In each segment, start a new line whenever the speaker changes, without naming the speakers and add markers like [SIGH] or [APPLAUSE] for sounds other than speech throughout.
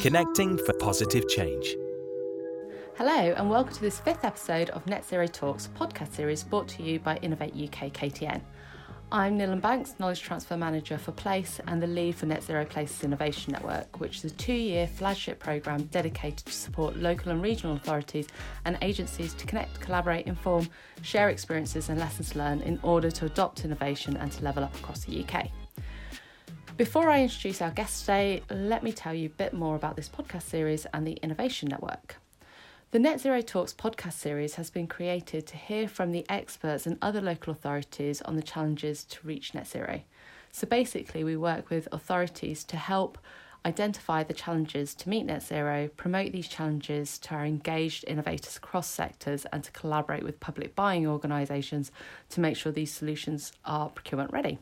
connecting for positive change.
Hello, and welcome to this fifth episode of Net Zero Talks podcast series brought to you by Innovate UK KTN. I'm Nilam Banks, Knowledge Transfer Manager for Place and the lead for Net Zero Places Innovation Network, which is a two year flagship programme dedicated to support local and regional authorities and agencies to connect, collaborate, inform, share experiences and lessons learned in order to adopt innovation and to level up across the UK. Before I introduce our guest today, let me tell you a bit more about this podcast series and the Innovation Network. The Net Zero Talks podcast series has been created to hear from the experts and other local authorities on the challenges to reach net zero. So basically, we work with authorities to help identify the challenges to meet net zero, promote these challenges to our engaged innovators across sectors, and to collaborate with public buying organisations to make sure these solutions are procurement ready.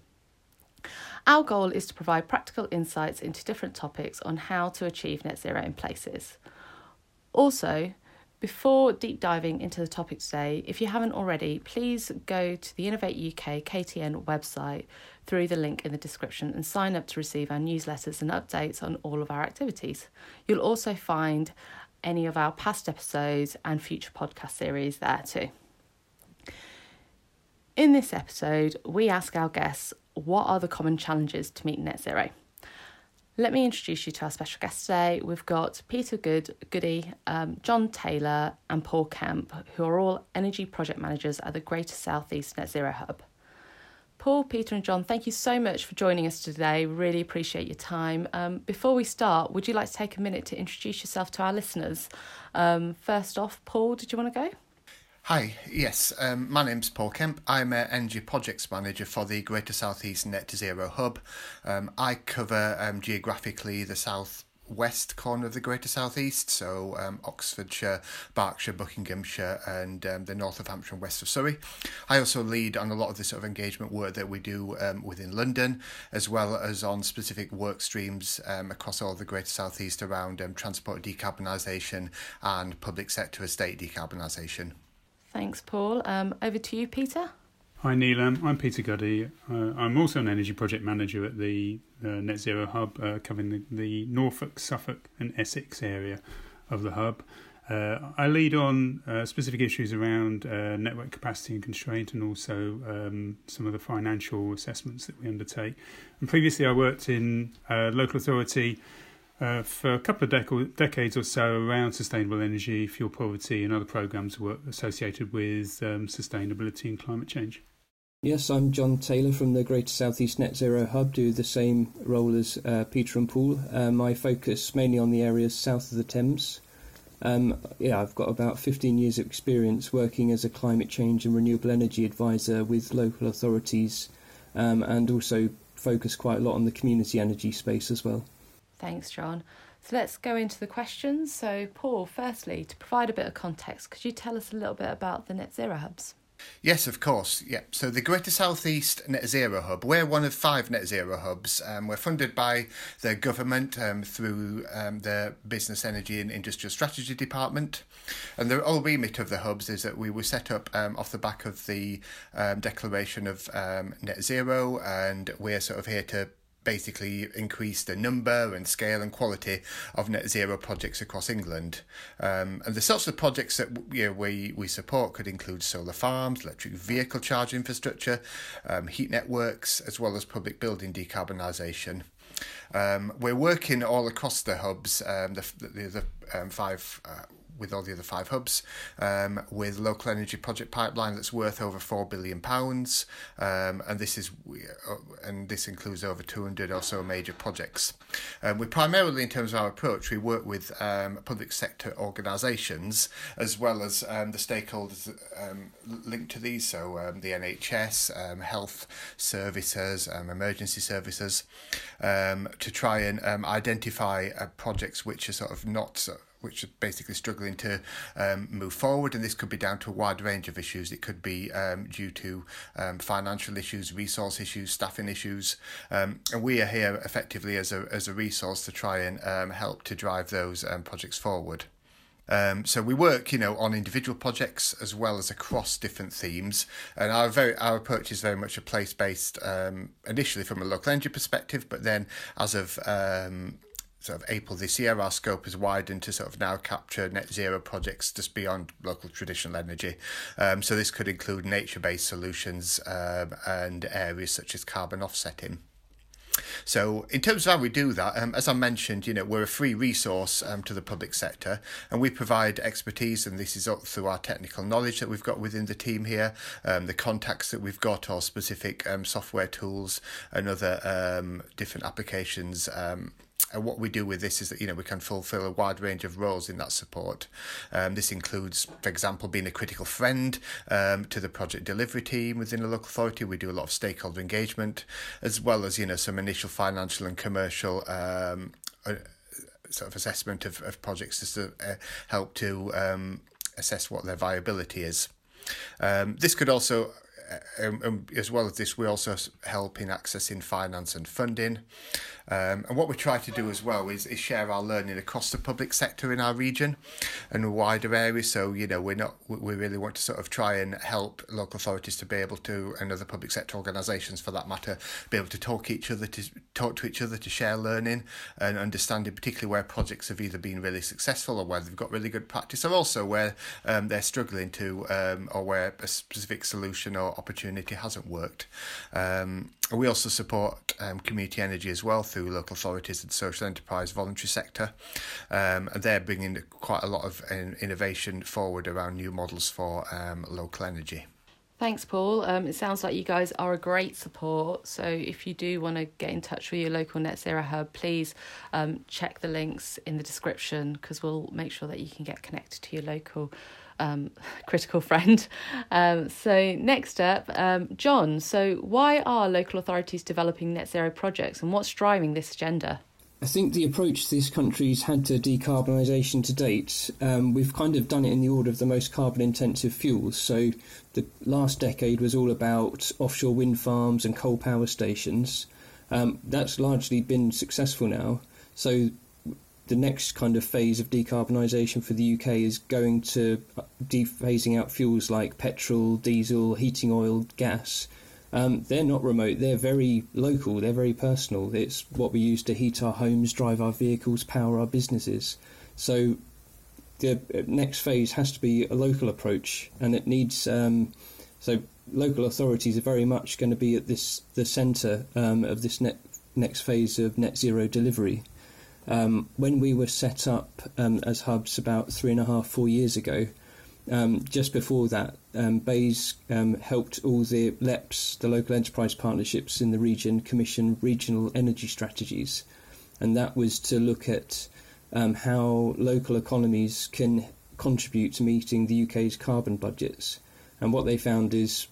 Our goal is to provide practical insights into different topics on how to achieve net zero in places. Also, before deep diving into the topic today, if you haven't already, please go to the Innovate UK KTN website through the link in the description and sign up to receive our newsletters and updates on all of our activities. You'll also find any of our past episodes and future podcast series there too. In this episode, we ask our guests what are the common challenges to meet net zero. Let me introduce you to our special guests today. We've got Peter Good, Gudde, um, John Taylor, and Paul Kemp, who are all energy project managers at the Greater Southeast Net Zero Hub. Paul, Peter, and John, thank you so much for joining us today. Really appreciate your time. Um, before we start, would you like to take a minute to introduce yourself to our listeners? Um, first off, Paul, did you want to go?
Hi, yes, um, my name's Paul Kemp. I'm an Energy Projects Manager for the Greater Southeast Net Zero Hub. Um, I cover um, geographically the south west corner of the Greater Southeast, so um, Oxfordshire, Berkshire, Buckinghamshire, and um, the north of Hampshire and west of Surrey. I also lead on a lot of the sort of engagement work that we do um, within London, as well as on specific work streams um, across all the Greater Southeast around um, transport decarbonisation and public sector estate decarbonisation.
Thanks, Paul. Um, over to you, Peter.
Hi, Nilam. I'm Peter Gudde. Uh, I'm also an energy project manager at the uh, Net Zero Hub, uh, covering the, the, Norfolk, Suffolk, and Essex area of the hub. Uh, I lead on uh, specific issues around uh, network capacity and constraint, and also um, some of the financial assessments that we undertake. And previously, I worked in local authority uh, for a couple of dec- decades or so around sustainable energy, fuel poverty, and other programs work associated with um, sustainability and climate change.
Yes, I'm John Taylor from the Greater Southeast Net Zero Hub, do the same role as uh, Peter and Paul. Um, I focus mainly on the areas south of the Thames. Um, yeah, I've got about 15 years of experience working as a climate change and renewable energy advisor with local authorities um, and also focus quite a lot on the community energy space as well.
Thanks, John. So let's go into the questions. So, Paul, firstly, to provide a bit of context, could you tell us a little bit about the Net Zero Hubs?
Yes, of course. Yeah. So the Greater Southeast Net Zero Hub, we're one of five Net Zero Hubs. Um, we're funded by the government um, through um, the Business, Energy and Industrial Strategy Department. And the whole remit of the hubs is that we were set up um, off the back of the um, Declaration of um, Net Zero, and we're sort of here to basically increase the number and scale and quality of net zero projects across England. Um, and the sorts of projects that you know, we, we support could include solar farms, electric vehicle charge infrastructure, um, heat networks, as well as public building decarbonisation. Um, we're working all across the hubs, um, the, the, the um, five uh, with all the other five hubs, um, with local energy project pipeline that's worth over four billion pounds, um, and this is uh, and this includes over two hundred or so major projects. Um, we primarily, in terms of our approach, we work with um, public sector organisations as well as um, the stakeholders um, linked to these, so the NHS, health services, emergency services, to try and identify uh, projects which are sort of not which are basically struggling to um, move forward. And this could be down to a wide range of issues. It could be um, due to um, financial issues, resource issues, staffing issues. Um, and we are here effectively as a, as a resource to try and um, help to drive those um, projects forward. Um, so we work, you know, on individual projects as well as across different themes, and our very our approach is very much a place based um, initially from a local energy perspective, but then as of um, sort of April this year, our scope has widened to sort of now capture net zero projects just beyond local traditional energy. Um, so this could include nature-based solutions um, and areas such as carbon offsetting. So, in terms of how we do that, um, as I mentioned, you know, we're a free resource um, to the public sector, and we provide expertise, and this is up through our technical knowledge that we've got within the team here, um, the contacts that we've got, or specific um, software tools and other um, different applications um, and what we do with this is that you know we can fulfil a wide range of roles in that support. Um, this includes, for example, being a critical friend um, to the project delivery team within the local authority. We do a lot of stakeholder engagement, as well as you know some initial financial and commercial. Um, uh, sort of assessment of, of projects to uh, help to um, assess what their viability is. Um, this could also um, um, as well as this, we also help in accessing finance and funding. Um, and what we try to do as well is, is share our learning across the public sector in our region and wider area. So, you know, we're not, we really want to sort of try and help local authorities to be able to, and other public sector organisations for that matter, be able to talk each other to talk to each other to share learning and understanding, particularly where projects have either been really successful or where they've got really good practice, or also where um, they're struggling to, um, or where a specific solution or opportunity hasn't worked. Um, we also support um, community energy as well through local authorities and social enterprise voluntary sector. Um, and they're bringing quite a lot of innovation forward around new models for um, local energy.
Thanks, Paul. Um, it sounds like you guys are a great support. So, if you do want to get in touch with your local Net Zero Hub, please um, check the links in the description because we'll make sure that you can get connected to your local um, [LAUGHS] critical friend. Um, so, next up, um, John. So, why are local authorities developing net zero projects and what's driving this agenda?
I think the approach this country's had to decarbonisation to date, um, we've kind of done it in the order of the most carbon intensive fuels. So the last decade was all about offshore wind farms and coal power stations. Um, that's largely been successful now. So the next kind of phase of decarbonisation for the UK is going to dephasing out fuels like petrol, diesel, heating oil, gas. Um, they're not remote. They're very local. They're very personal. It's what we use to heat our homes, drive our vehicles, power our businesses. So the next phase has to be a local approach, and it needs. Um, so local authorities are very much going to be at this the centre um, of this net, next phase of net zero delivery. Um, when we were set up um, as hubs about three and a half, four years ago, um, just before that, um, BEIS um, helped all the LEPs, the local enterprise partnerships in the region, commission regional energy strategies. And that was to look at um, how local economies can contribute to meeting the UK's carbon budgets. And what they found is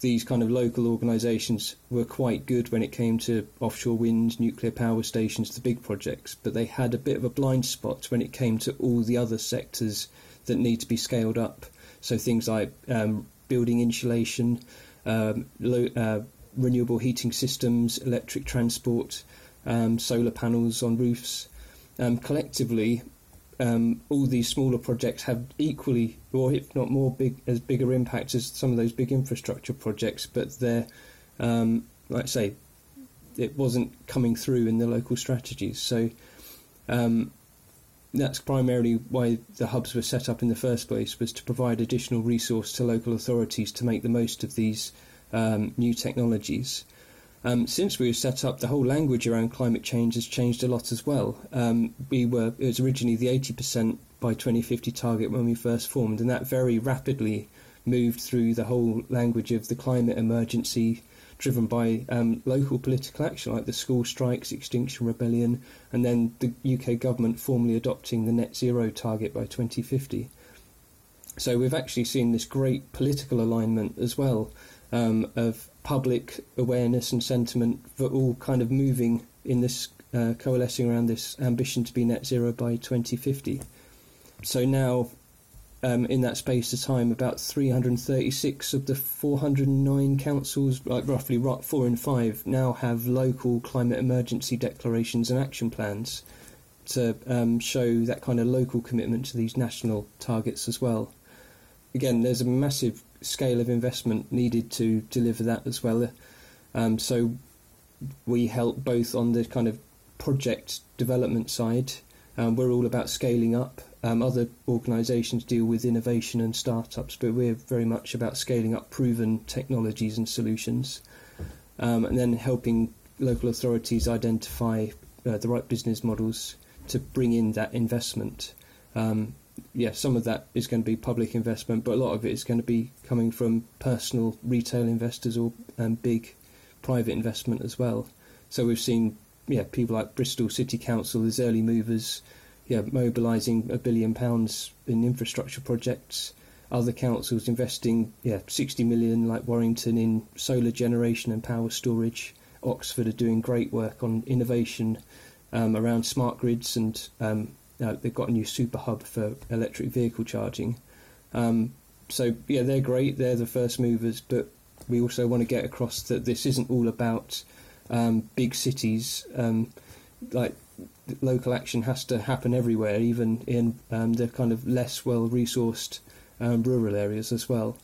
these kind of local organisations were quite good when it came to offshore wind, nuclear power stations, the big projects, but they had a bit of a blind spot when it came to all the other sectors that need to be scaled up. So things like um, building insulation, um, low, uh, renewable heating systems, electric transport, um, solar panels on roofs. Um, collectively, um, all these smaller projects have equally, or if not more, big as bigger impacts as some of those big infrastructure projects. But they're, um, like I say, it wasn't coming through in the local strategies. So um, that's primarily why the hubs were set up in the first place, was to provide additional resource to local authorities to make the most of these um, new technologies. Um, since we were set up, the whole language around climate change has changed a lot as well. Um, we were it was originally the 80% by 2050 target when we first formed, and that very rapidly moved through the whole language of the climate emergency, driven by um, local political action like the school strikes, Extinction Rebellion, and then the UK government formally adopting the net zero target by 2050. So we've actually seen this great political alignment as well um, of public awareness and sentiment for all kind of moving in this, uh, coalescing around this ambition to be net zero by 2050. So now, um, in that space of time, about 336 of the 409 councils, like roughly four in five, now have local climate emergency declarations and action plans to um, show that kind of local commitment to these national targets as well. Again, there's a massive scale of investment needed to deliver that as well. Um, so we help both on the kind of project development side, um, we're all about scaling up. Um, other organisations deal with innovation and startups, but we're very much about scaling up proven technologies and solutions, um, and then helping local authorities identify uh, the right business models to bring in that investment. Um, yeah, some of that is going to be public investment, but a lot of it is going to be coming from personal retail investors or um, big private investment as well. So we've seen yeah people like Bristol City Council as early movers, yeah mobilising a billion pounds in infrastructure projects. Other councils investing yeah 60 million like Warrington in solar generation and power storage. Oxford are doing great work on innovation um, around smart grids and um, uh, they've got a new super hub for electric vehicle charging. Um, so yeah, they're great. They're the first movers, but we also want to get across that this isn't all about um, big cities. Um, like local action has to happen everywhere, even in um, the kind of less well resourced um, rural areas as well.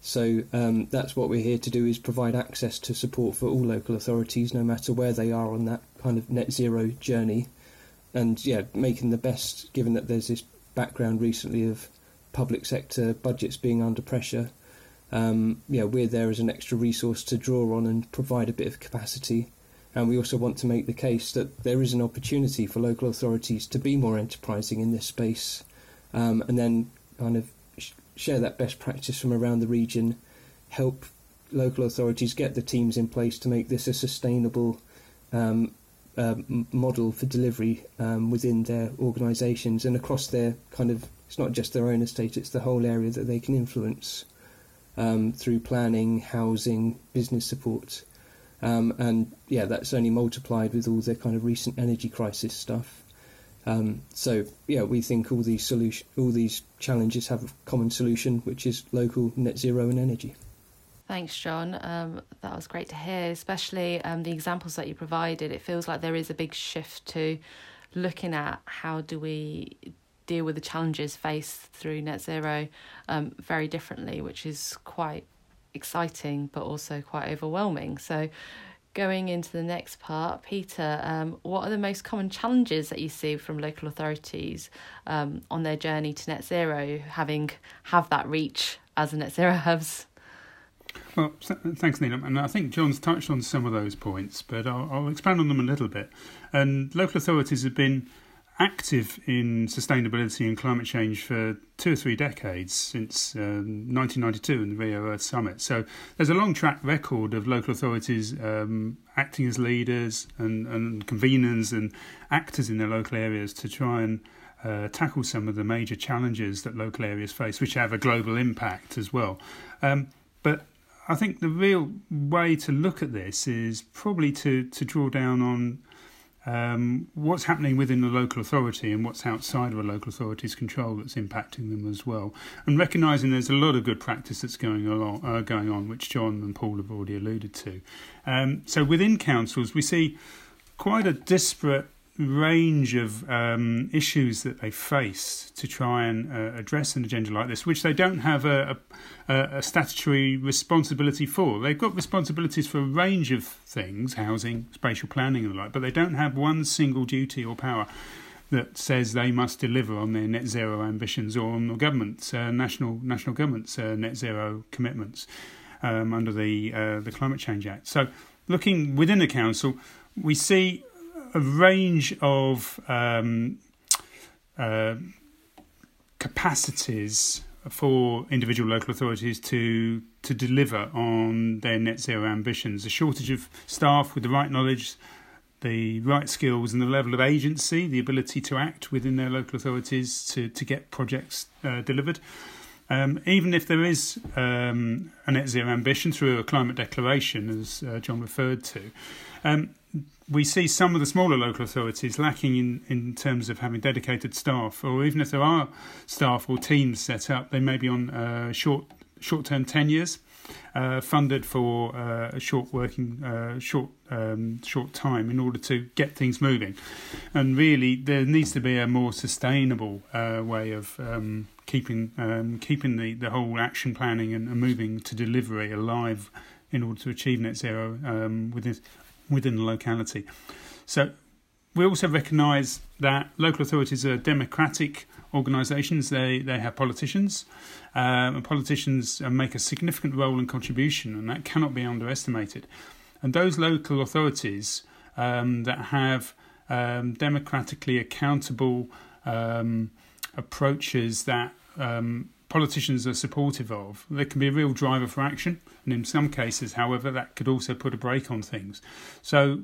So um, that's what we're here to do: is provide access to support for all local authorities, no matter where they are on that kind of net zero journey and yeah, making the best. Given that there's this background recently of public sector budgets being under pressure, um, yeah, we're there as an extra resource to draw on and provide a bit of capacity. And we also want to make the case that there is an opportunity for local authorities to be more enterprising in this space, um, and then kind of sh- share that best practice from around the region, help local authorities get the teams in place to make this a sustainable um, uh, model for delivery um, within their organisations and across their kind of it's not just their own estate it's the whole area that they can influence um, through planning, housing, business support, um, and yeah, that's only multiplied with all the kind of recent energy crisis stuff. Um, so yeah, we think all these solution, all these challenges have a common solution, which is local net zero and energy.
Thanks, John. Um, that was great to hear, especially um, the examples that you provided. It feels like there is a big shift to looking at how do we deal with the challenges faced through net zero um, very differently, which is quite exciting but also quite overwhelming. So, going into the next part, Peter, um, what are the most common challenges that you see from local authorities um, on their journey to net zero, having have that reach as a net zero [LAUGHS] hubs?
Well, thanks, Neil. And I think John's touched on some of those points, but I'll, I'll, expand on them a little bit. And local authorities have been active in sustainability and climate change for two or three decades since um, 1992 and the Rio Earth Summit. So there's a long track record of local authorities um, acting as leaders and, and conveners and actors in their local areas to try and uh, tackle some of the major challenges that local areas face, which have a global impact as well. Um, but I think the real way to look at this is probably to, to draw down on um, what's happening within the local authority and what's outside of a local authority's control that's impacting them as well. And recognising there's a lot of good practice that's going along, uh, going on, which John and Paul have already alluded to. Um, so within councils, we see quite a disparate range of um, issues that they face to try and uh, address an agenda like this, which they don't have a, a, a, statutory responsibility for. They've got responsibilities for a range of things, housing, spatial planning, and the like, but they don't have one single duty or power that says they must deliver on their net zero ambitions or on the government's uh, national national government's uh, net zero commitments um, under the uh, the Climate Change Act. So, looking within the council, we see a range of um, uh, capacities for individual local authorities to to deliver on their net zero ambitions. A shortage of staff with the right knowledge, the right skills, and the level of agency, the ability to act within their local authorities to to get projects uh, delivered. Um, even if there is um, a net zero ambition through a climate declaration, as uh, John referred to, um, we see some of the smaller local authorities lacking in, in terms of having dedicated staff, or even if there are staff or teams set up, they may be on uh, short short term tenures, uh, funded for uh, a short working uh, short um, short time in order to get things moving. And really, there needs to be a more sustainable uh, way of um, keeping um, keeping the, the whole action planning and, and, moving to delivery alive in order to achieve net zero um, within within the locality. So we also recognise that local authorities are democratic organisations. They they have politicians, um, and politicians uh, make a significant role and contribution, and that cannot be underestimated. And those local authorities um, that have um, democratically accountable um, approaches that um, politicians are supportive of, they can be a real driver for action. And in some cases, however, that could also put a brake on things. So,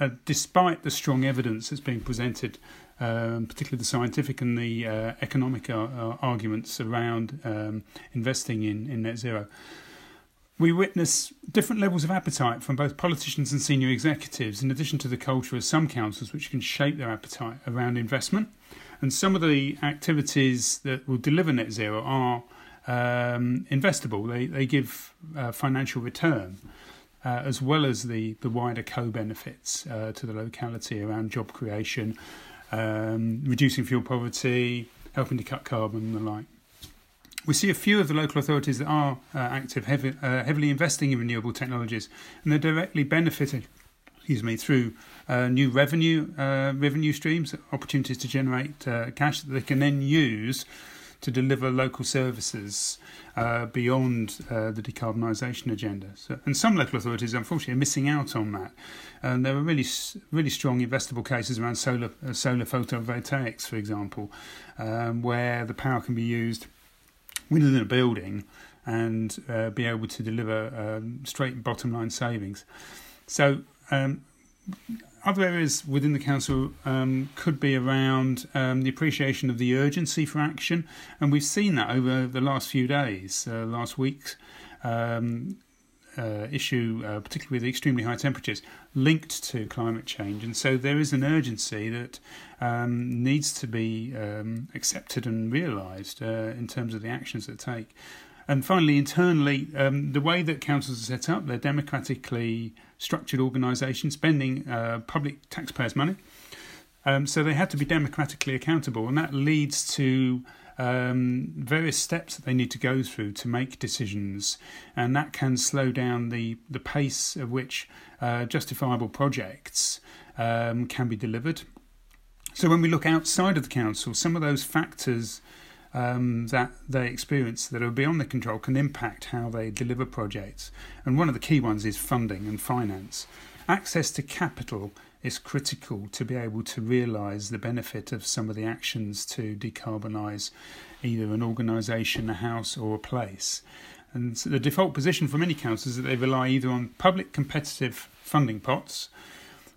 uh, despite the strong evidence that's being presented, um, particularly the scientific and the uh, economic uh, uh arguments around um, investing in, in net zero, we witness different levels of appetite from both politicians and senior executives, in addition to the culture of some councils, which can shape their appetite around investment. And some of the activities that will deliver net zero are um, investable. They they give uh, financial return. Uh, as well as the, the wider co benefits uh, to the locality around job creation, um, reducing fuel poverty, helping to cut carbon, and the like. We see a few of the local authorities that are uh, active, heavy, uh, heavily investing in renewable technologies, and they're directly benefiting excuse me, through uh, new revenue uh, revenue streams, opportunities to generate uh, cash that they can then use to deliver local services uh, beyond uh, the decarbonisation agenda. So, and some local authorities, unfortunately, are missing out on that. And there are really, really strong investable cases around solar uh, solar photovoltaics, for example, um, where the power can be used within a building and be able to deliver um, straight bottom line savings. So um, other areas within the council um, could be around um, the appreciation of the urgency for action, and we've seen that over the last few days, uh, last week's um, uh, issue, uh, particularly with the extremely high temperatures, linked to climate change, and so there is an urgency that um, needs to be um, accepted and realised uh, in terms of the actions that take. And finally, internally, um, the way that councils are set up, they're democratically structured organisations spending uh, public taxpayers' money. Um, so they have to be democratically accountable, and that leads to um, various steps that they need to go through to make decisions, and that can slow down the, the pace at which uh, justifiable projects um, can be delivered. So when we look outside of the council, some of those factors um, that they experience that are beyond their control can impact how they deliver projects. And one of the key ones is funding and finance. Access to capital is critical to be able to realise the benefit of some of the actions to decarbonise either an organisation, a house, or a place. And so the default position for many councils is that they rely either on public competitive funding pots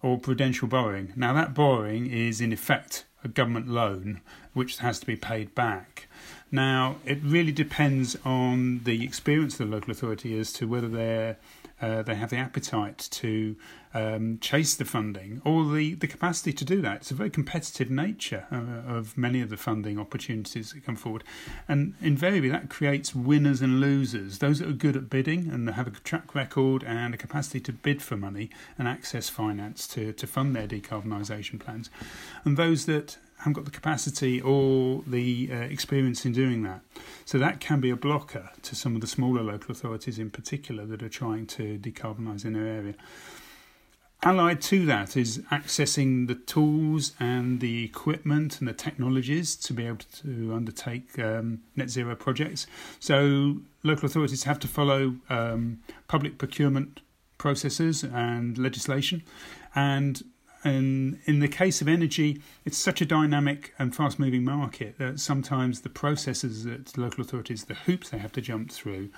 or prudential borrowing. Now, that borrowing is in effect a government loan which has to be paid back. Now, it really depends on the experience of the local authority as to whether they're uh, they have the appetite to um, chase the funding or the, the capacity to do that. It's a very competitive nature uh, of many of the funding opportunities that come forward. And invariably, that creates winners and losers. Those that are good at bidding and have a track record and a capacity to bid for money and access finance to, to fund their decarbonisation plans. And those that haven't got the capacity or the uh, experience in doing that. So that can be a blocker to some of the smaller local authorities in particular that are trying to decarbonise in their area. Allied to that is accessing the tools and the equipment and the technologies to be able to undertake um, net zero projects. So local authorities have to follow um, public procurement processes and legislation, and and in the case of energy, it's such a dynamic and fast moving market that sometimes the processes that local authorities, the hoops they have to jump through,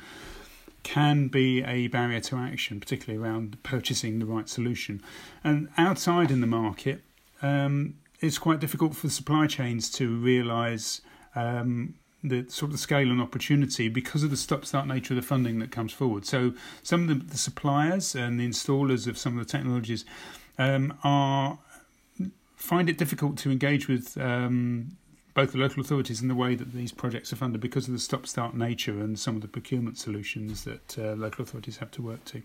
can be a barrier to action, particularly around purchasing the right solution. And outside in the market, um, it's quite difficult for supply chains to realise um, the sort of the scale and opportunity because of the stop-start nature of the funding that comes forward. So some of the, the suppliers and the installers of some of the technologies um, are find it difficult to engage with um, both the local authorities and the way that these projects are funded because of the stop-start nature and some of the procurement solutions that uh, local authorities have to work to.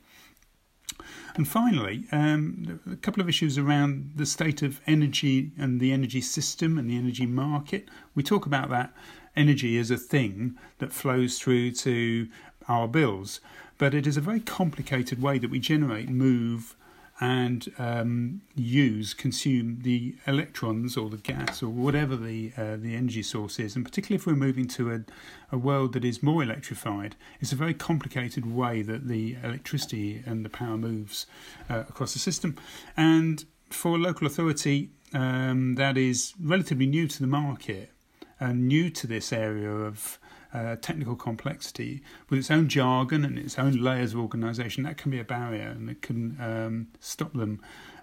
And finally, um, a couple of issues around the state of energy and the energy system and the energy market. We talk about that energy as a thing that flows through to our bills, but it is a very complicated way that we generate, move, and um, use consume the electrons or the gas or whatever the uh, the energy source is, and particularly if we're moving to a, a world that is more electrified, it's a very complicated way that the electricity and the power moves uh, across the system, and for a local authority um, that is relatively new to the market and new to this area of uh, technical complexity with its own jargon and its own layers of organisation, that can be a barrier and it can um, stop them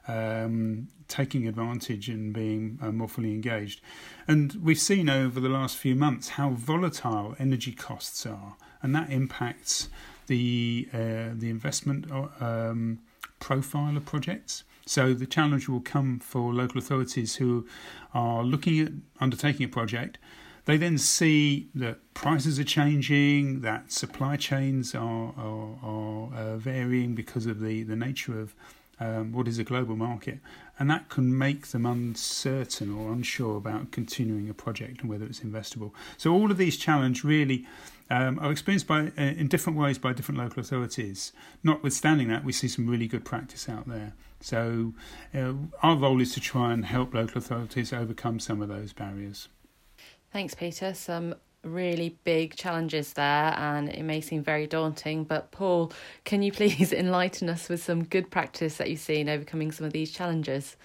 um, taking advantage and being uh, more fully engaged. And we've seen over the last few months how volatile energy costs are, and that impacts the uh, the investment um, profile of projects. So the challenge will come for local authorities who are looking at undertaking a project they then see that prices are changing, that supply chains are, are, are uh, varying because of the, the nature of um, what is a global market, and that can make them uncertain or unsure about continuing a project and whether it's investable. So all of these challenges really um, are experienced by uh, in different ways by different local authorities. Notwithstanding that, we see some really good practice out there. So uh, our role is to try and help local authorities overcome some of those barriers.
Thanks, Peter. Some really big challenges there, and it may seem very daunting. But, Paul, can you please [LAUGHS] enlighten us with some good practice that you've seen overcoming some of these challenges?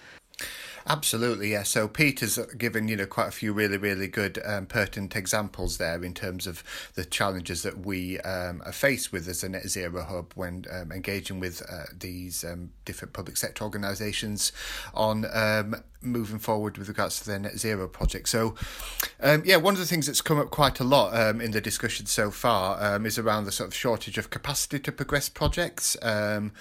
Absolutely, yeah. So Peter's given you know quite a few really really good um, pertinent examples there in terms of the challenges that we um, are faced with as a net zero hub when um, engaging with uh, these um, different public sector organisations on um, moving forward with regards to their net zero project. So, um, yeah, one of the things that's come up quite a lot um, in the discussion so far um, is around the sort of shortage of capacity to progress projects. Um,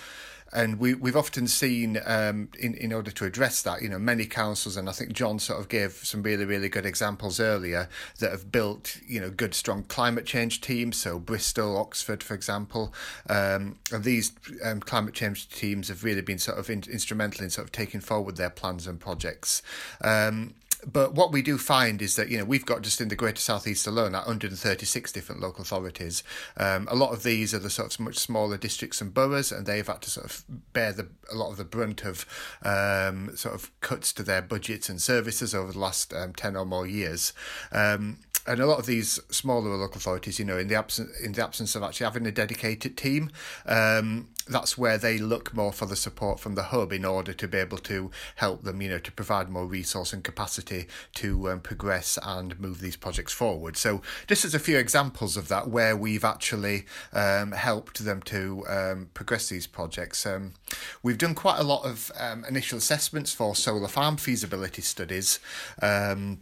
and we we've often seen um, in in order to address that, you know, many councils, and I think John sort of gave some really really good examples earlier that have built you know good strong climate change teams. So Bristol, Oxford, for example, um, and these um, climate change teams have really been sort of in, instrumental in sort of taking forward their plans and projects. Um, but what we do find is that you know we've got just in the Greater Southeast alone 136 different local authorities. Um, a lot of these are the sort of much smaller districts and boroughs, and they've had to sort of bear the a lot of the brunt of um, sort of cuts to their budgets and services over the last um, ten or more years. Um, and a lot of these smaller local authorities, you know, in the absence in the absence of actually having a dedicated team, um, that's where they look more for the support from the hub in order to be able to help them, you know, to provide more resource and capacity to um, progress and move these projects forward. So, just as a few examples of that, where we've actually um, helped them to um, progress these projects, um, we've done quite a lot of um, initial assessments for solar farm feasibility studies. Um,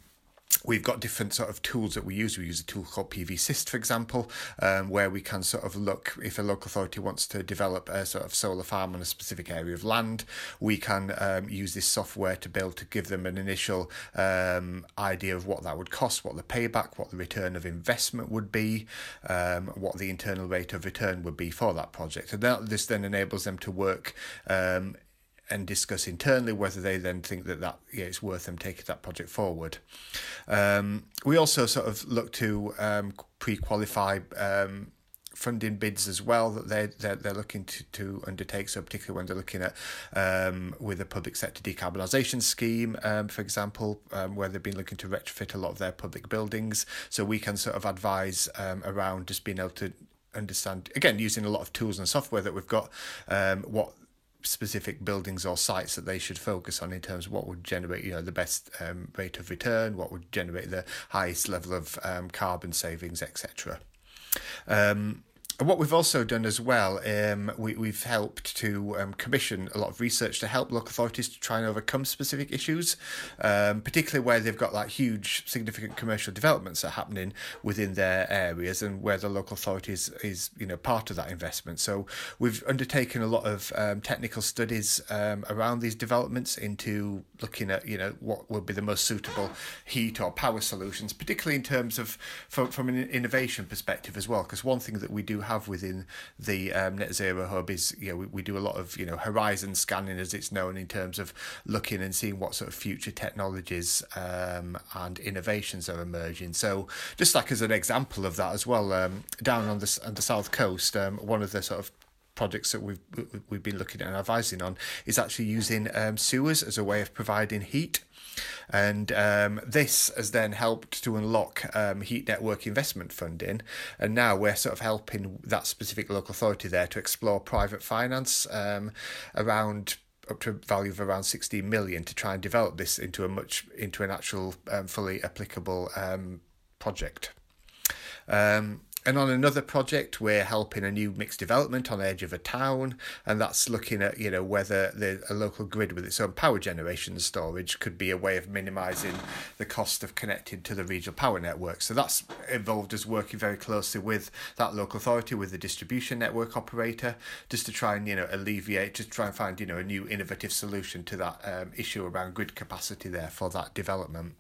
we've got different sort of tools that we use. We use a tool called PVsyst, for example, um, where we can sort of look if a local authority wants to develop a sort of solar farm on a specific area of land, we can um, use this software to able to give them an initial um, idea of what that would cost, what the payback, what the return of investment would be, um, what the internal rate of return would be for that project. And that this then enables them to work um, and discuss internally whether they then think that, that yeah, it's worth them taking that project forward. Um, we also sort of look to um, pre-qualify um, funding bids as well that they they're, they're looking to, to undertake. So particularly when they're looking at um, with a public sector decarbonisation scheme, um, for example, um, where they've been looking to retrofit a lot of their public buildings. So we can sort of advise um, around just being able to understand again using a lot of tools and software that we've got um, what specific buildings or sites that they should focus on in terms of what would generate you know the best um, rate of return what would generate the highest level of um, carbon savings etc um, what we've also done as well, um, we, we've helped to um, commission a lot of research to help local authorities to try and overcome specific issues, um, particularly where they've got like huge, significant commercial developments that are happening within their areas and where the local authority is, is you know, part of that investment. So we've undertaken a lot of um, technical studies um, around these developments into looking at, you know, what would be the most suitable heat or power solutions, particularly in terms of from, from an innovation perspective as well, because one thing that we do have within the um, Net Zero Hub is you know we, we do a lot of you know horizon scanning as it's known in terms of looking and seeing what sort of future technologies um, and innovations are emerging. So just like as an example of that as well, um, down on the on the south coast, um, one of the sort of projects that we've we've been looking at and advising on is actually using um, sewers as a way of providing heat. And um, this has then helped to unlock um, heat network investment funding. And now we're sort of helping that specific local authority there to explore private finance um, around up to a value of around 16 million to try and develop this into a much into an actual um, fully applicable um, project. Um, and on another project, we're helping a new mixed development on the edge of a town, and that's looking at you know whether the a local grid with its own power generation storage could be a way of minimising the cost of connecting to the regional power network. So that's involved us working very closely with that local authority, with the distribution network operator, just to try and you know alleviate, just try and find you know a new innovative solution to that um, issue around grid capacity there for that development.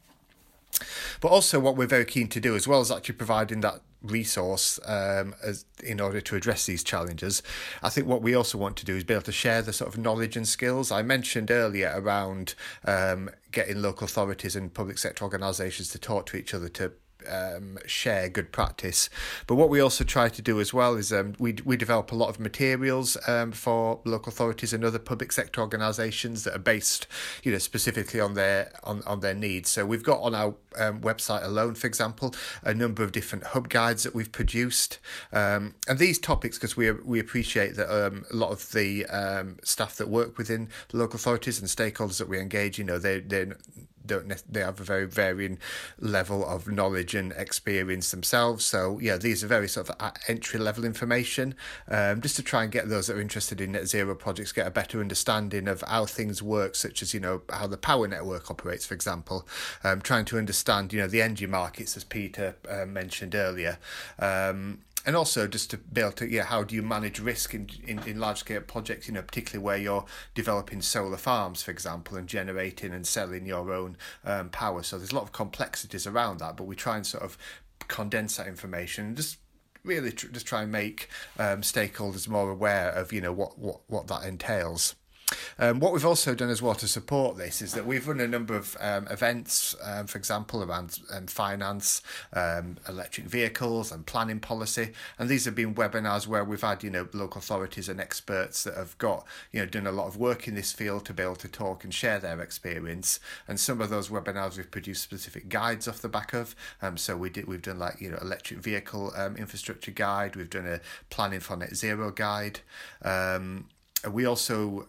But also, what we're very keen to do, as well as actually providing that resource um, as in order to address these challenges. I think what we also want to do is be able to share the sort of knowledge and skills I mentioned earlier around um, getting local authorities and public sector organisations to talk to each other to um, share good practice. But what we also try to do as well is um, we we develop a lot of materials um, for local authorities and other public sector organisations that are based, you know, specifically on their on, on their needs. So we've got on our um, website alone, for example, a number of different hub guides that we've produced, um, and these topics because we we appreciate that um, a lot of the um, staff that work within local authorities and stakeholders that we engage, you know, they they don't they have a very varying level of knowledge and experience themselves. So yeah, these are very sort of entry level information, um, just to try and get those that are interested in net zero projects get a better understanding of how things work, such as you know how the power network operates, for example. Um, trying to understand you know the energy markets, as Peter uh, mentioned earlier. Um, and also just to be able to yeah how do you manage risk in, in, in large scale projects you know particularly where you're developing solar farms for example and generating and selling your own um, power. So there's a lot of complexities around that but we try and sort of condense that information and just really tr- just try and make um, stakeholders more aware of you know what what what that entails um, what we've also done as well to support this is that we've run a number of um, events, um, for example, around um, finance, um, electric vehicles, and planning policy. And these have been webinars where we've had, you know, local authorities and experts that have got, you know, done a lot of work in this field to be able to talk and share their experience. And some of those webinars we've produced specific guides off the back of. Um, so we did, we've done like, you know, electric vehicle infrastructure guide. We've done a planning for net zero guide. Um, we also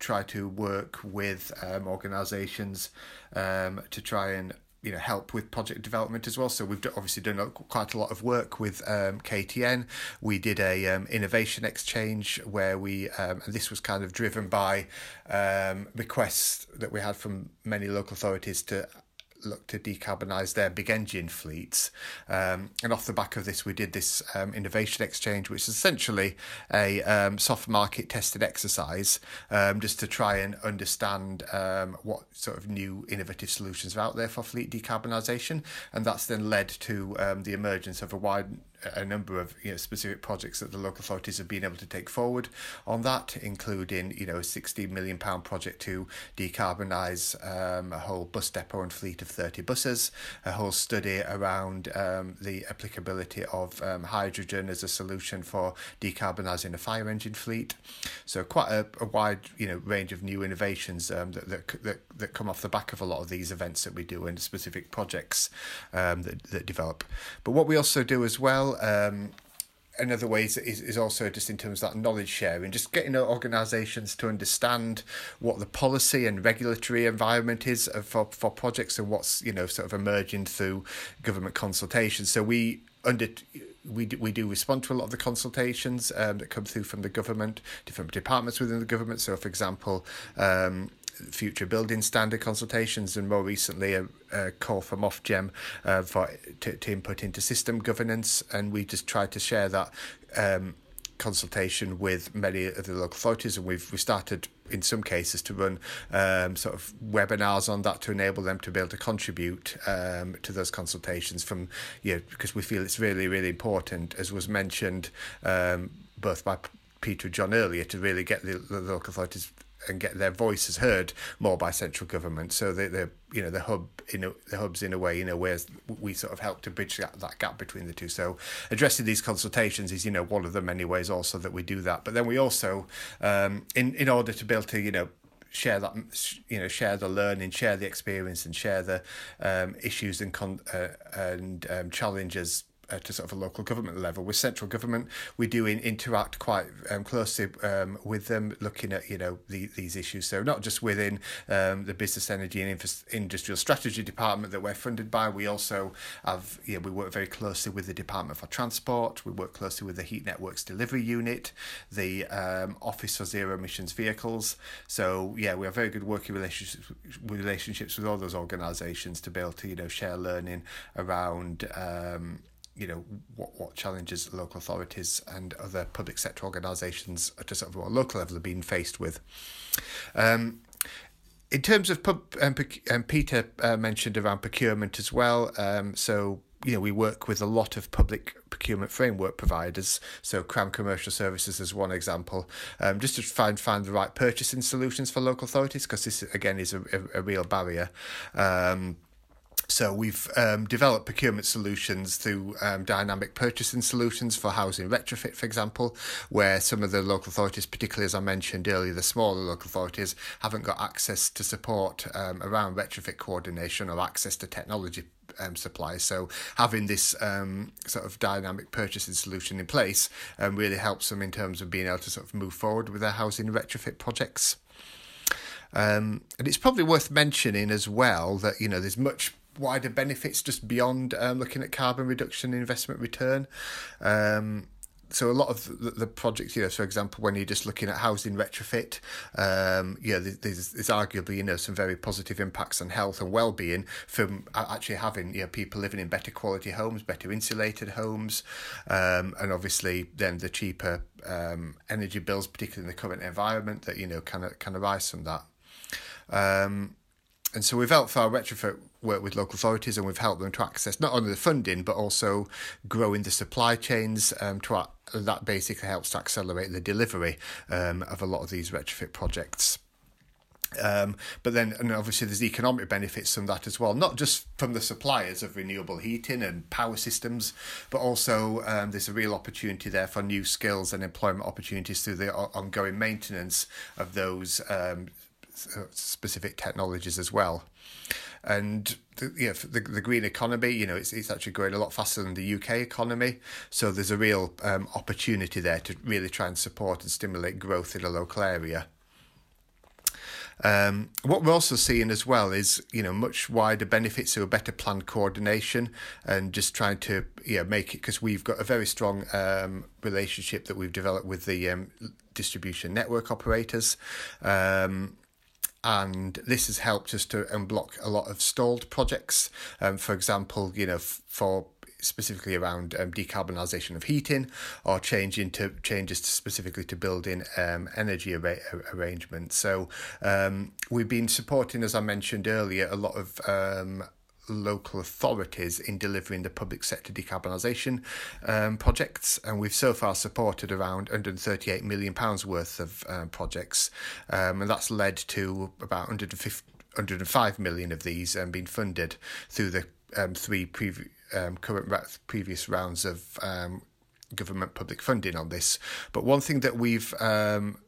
try to work with um, organisations um, to try and you know help with project development as well. So we've obviously done quite a lot of work with um, KTN. We did a um, innovation exchange where we um, and this was kind of driven by um, requests that we had from many local authorities to look to decarbonise their big engine fleets. Um, and off the back of this, we did this um, innovation exchange, which is essentially a um, soft market tested exercise um, just to try and understand um, what sort of new innovative solutions are out there for fleet decarbonisation. And that's then led to um, the emergence of a wide a number of you know, specific projects that the local authorities have been able to take forward on that, including you know a 16 million pound project to decarbonise um, a whole bus depot and fleet of 30 buses, a whole study around um, the applicability of um, hydrogen as a solution for decarbonising a fire engine fleet. So quite a, a wide you know range of new innovations um, that, that that that come off the back of a lot of these events that we do and specific projects um, that that develop. But what we also do as well um, another way is, is also just in terms of that knowledge sharing, just getting organisations to understand what the policy and regulatory environment is for, for projects and what's you know sort of emerging through government consultations. So we under we do, we do respond to a lot of the consultations um, that come through from the government, different departments within the government. So, for example, um, future building standard consultations and more recently a, a call from Ofgem uh, for to, to input into system governance and we just tried to share that um, consultation with many of the local authorities and we've we started in some cases to run um, sort of webinars on that to enable them to be able to contribute um, to those consultations from you know, because we feel it's really really important as was mentioned um, both by Peter and John earlier to really get the, the local authorities and get their voices heard more by central government. So the the you know the hub in a, the hubs in a way you know where we sort of help to bridge that, that gap between the two. So addressing these consultations is you know one of the many ways also that we do that. But then we also um, in in order to be able to you know share that you know share the learning share the experience and share the um, issues and con- uh, and um, challenges uh, to sort of a local government level. With central government, we do in, interact quite um, closely um, with them, looking at you know the, these issues. So not just within um, the business, energy, and industrial strategy department that we're funded by, we also have yeah we work very closely with the Department for Transport. We work closely with the Heat Networks Delivery Unit, the um, Office for Zero Emissions Vehicles. So yeah, we have very good working relationships relationships with all those organisations to be able to you know share learning around um, you know what what challenges local authorities and other public sector organisations at a sort of more local level have been faced with. Um, in terms of pub, um, um, Peter uh, mentioned around procurement as well. Um, so you know we work with a lot of public procurement framework providers. So Crown Commercial Services is one example. Um, just to find find the right purchasing solutions for local authorities because this again is a, a, a real barrier. Um, so we've um, developed procurement solutions through um, dynamic purchasing solutions for housing retrofit, for example, where some of the local authorities, particularly as I mentioned earlier, the smaller local authorities haven't got access to support um, around retrofit coordination or access to technology um, supply. So having this um, sort of dynamic purchasing solution in place um, really helps them in terms of being able to sort of move forward with their housing retrofit projects. Um, and it's probably worth mentioning as well that you know there's much wider benefits just beyond um, looking at carbon reduction investment return. Um, so a lot of the, the, projects, you know, for example, when you're just looking at housing retrofit, um, yeah, there's, there's arguably you know some very positive impacts on health and well-being from actually having you know people living in better quality homes, better insulated homes, um, and obviously then the cheaper um, energy bills, particularly in the current environment, that you know can can arise from that. Um, and so helped our retrofit work with local authorities and we've helped them to access not only the funding but also growing the supply chains um, to that basically helps to accelerate the delivery um, of a lot of these retrofit projects. Um, but then, and obviously, there's economic benefits from that as well, not just from the suppliers of renewable heating and power systems, but also um, there's a real opportunity there for new skills and employment opportunities through the ongoing maintenance of those um, specific technologies as well. And the, you know, the the green economy, you know, it's it's actually growing a lot faster than the UK economy. So there's a real um, opportunity there to really try and support and stimulate growth in a local area. Um, what we're also seeing as well is you know much wider benefits to a better planned coordination and just trying to know, make it because we've got a very strong um, relationship that we've developed with the um, distribution network operators. Um, and this has helped us to unblock a lot of stalled projects. Um, for example, you know, f- for specifically around um, decarbonisation of heating or changing to changes to specifically to building um, energy arra- arrangements. So um, we've been supporting, as I mentioned earlier, a lot of um, local authorities in delivering the public sector decarbonisation um, projects, and we've so far supported around 138 million pounds worth of um, projects, um, and that's led to about 150, 105 million of these um, being funded through the um, three previ- um, current previous rounds of um, government public funding on this. But one thing that we've um,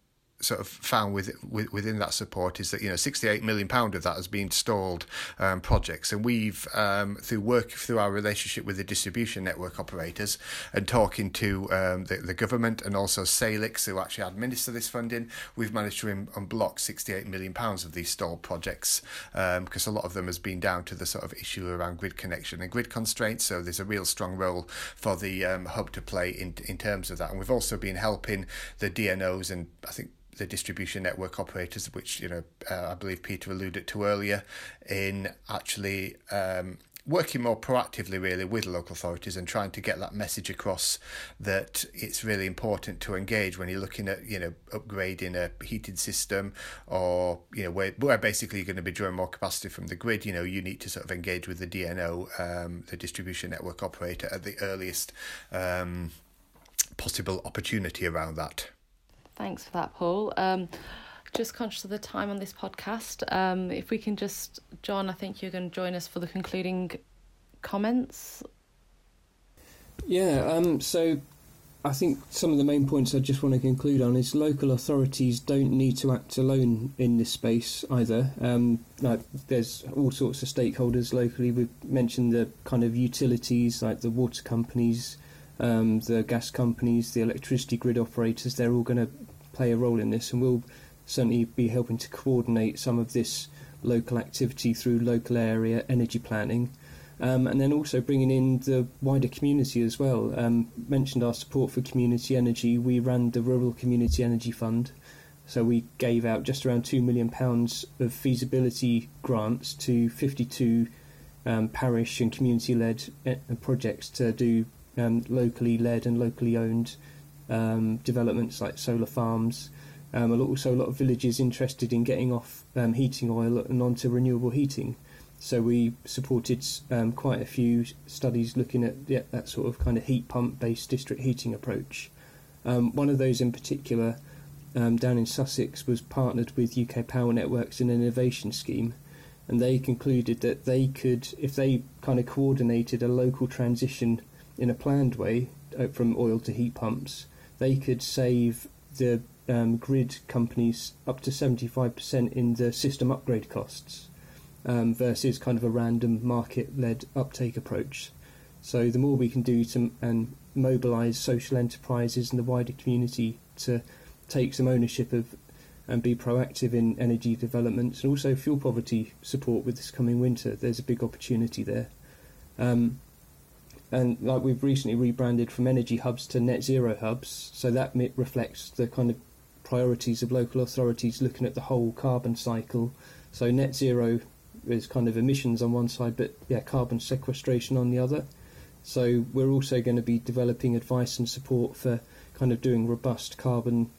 sort of found with, with, within that support is that you know 68 million pound of that has been stalled um, projects. And we've um, through work through our relationship with the distribution network operators and talking to um, the, the government and also Salix who actually administer this funding we've managed to unblock 68 million pounds of these stalled projects because um, a lot of them has been down to the sort of issue around grid connection and grid constraints. So there's a real strong role for the um, hub to play in in terms of that. And we've also been helping the DNOs and I think the distribution network operators, which you know uh, I believe Peter alluded to earlier, in actually um, working more proactively really with local authorities and trying to get that message across that it's really important to engage when you're looking at you know upgrading a heated system or you know where, where basically you're going to be drawing more capacity from the grid you know you need to sort of engage with the DNO um, the distribution network operator at the earliest um, possible opportunity around that
Thanks for that, Paul. Um, just conscious of the time on this podcast. Um, if we can just, John, I think you're going to join us for the concluding comments.
Yeah, um, so I think some of the main points I just want to conclude on is local authorities don't need to act alone in this space either. Um, like there's all sorts of stakeholders locally. We've mentioned the kind of utilities like the water companies, um, the gas companies, the electricity grid operators. They're all going to play a role in this, and we'll certainly be helping to coordinate some of this local activity through local area energy planning. Um, and then also bringing in the wider community as well. Um, mentioned our support for community energy. We ran the Rural Community Energy Fund, so we gave out just around two million pounds of feasibility grants to 52 um, parish and community-led e- projects to do um, locally led and locally owned um, developments like solar farms. Um, also, a lot of villages interested in getting off heating oil and onto renewable heating. So we supported um, quite a few studies looking at yeah, that sort of kind of heat pump based district heating approach. Um, one of those in particular um, down in Sussex was partnered with UK Power Networks in an innovation scheme, and they concluded that they could, if they kind of coordinated a local transition in a planned way uh, from oil to heat pumps, they could save the um, grid companies up to 75% in the system upgrade costs um, versus kind of a random market-led uptake approach. So the more we can do to and mobilise social enterprises and the wider community to take some ownership of and be proactive in energy developments and also fuel poverty support with this coming winter. There's a big opportunity there. Um, and like we've recently rebranded from energy hubs to net zero hubs, so that reflects the kind of priorities of local authorities looking at the whole carbon cycle. So net zero is kind of emissions on one side, but yeah, carbon sequestration on the other. So we're also going to be developing advice and support for kind of doing robust carbon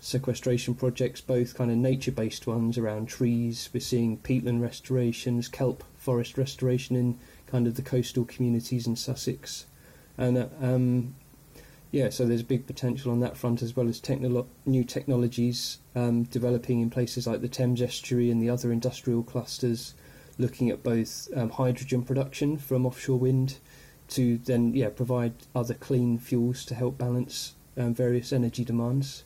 sequestration projects, both kind of nature-based ones around trees. We're seeing peatland restorations, kelp forest restoration in kind of the coastal communities in Sussex, and uh, um, yeah, so there's big potential on that front as well as technolo- new technologies um, developing in places like the Thames estuary and the other industrial clusters looking at both um, hydrogen production from offshore wind to then yeah provide other clean fuels to help balance um, various energy demands.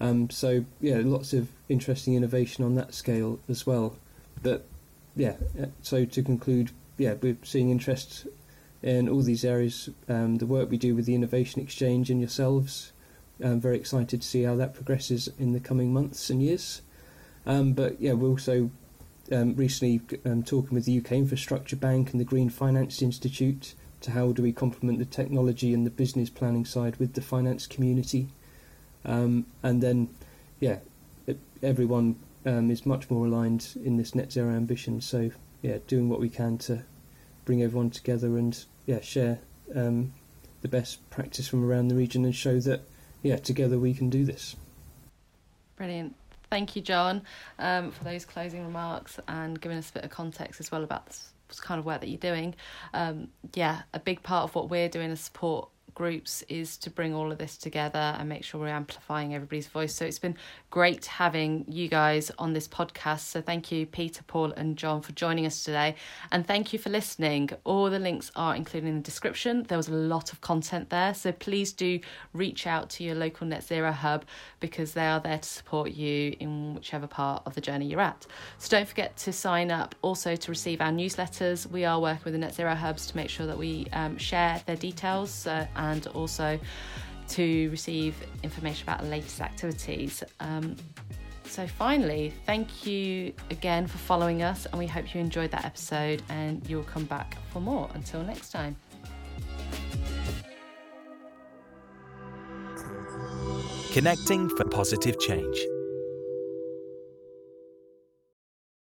Um, so yeah, lots of interesting innovation on that scale as well. But yeah, uh, so to conclude, yeah, we're seeing interest in all these areas. Um, the work we do with the Innovation Exchange and yourselves. I'm very excited to see how that progresses in the coming months and years. Um, but yeah, we're also um, recently um, talking with the UK Infrastructure Bank and the Green Finance Institute to how do we complement the technology and the business planning side with the finance community. Um, and then, yeah, it, everyone um, is much more aligned in this net zero ambition. So, yeah, doing what we can to bring everyone together and, yeah, share um, the best practice from around the region and show that, yeah, together we can do this.
Brilliant. Thank you, John, um, for those closing remarks and giving us a bit of context as well about this kind of work that you're doing. Um, yeah, a big part of what we're doing is support groups is to bring all of this together and make sure we're amplifying everybody's voice. So it's been great having you guys on this podcast. So thank you, Peter, Paul, and John, for joining us today. And thank you for listening. All the links are included in the description. There was a lot of content there. So please do reach out to your local Net Zero Hub because they are there to support you in whichever part of the journey you're at. So don't forget to sign up also to receive our newsletters. We are working with the Net Zero Hubs to make sure that we um, share their details. Uh, and also to receive information about the latest activities. Um, so, finally, thank you again for following us, and we hope you enjoyed that episode and you'll come back for more. Until next time.
Connecting for positive change.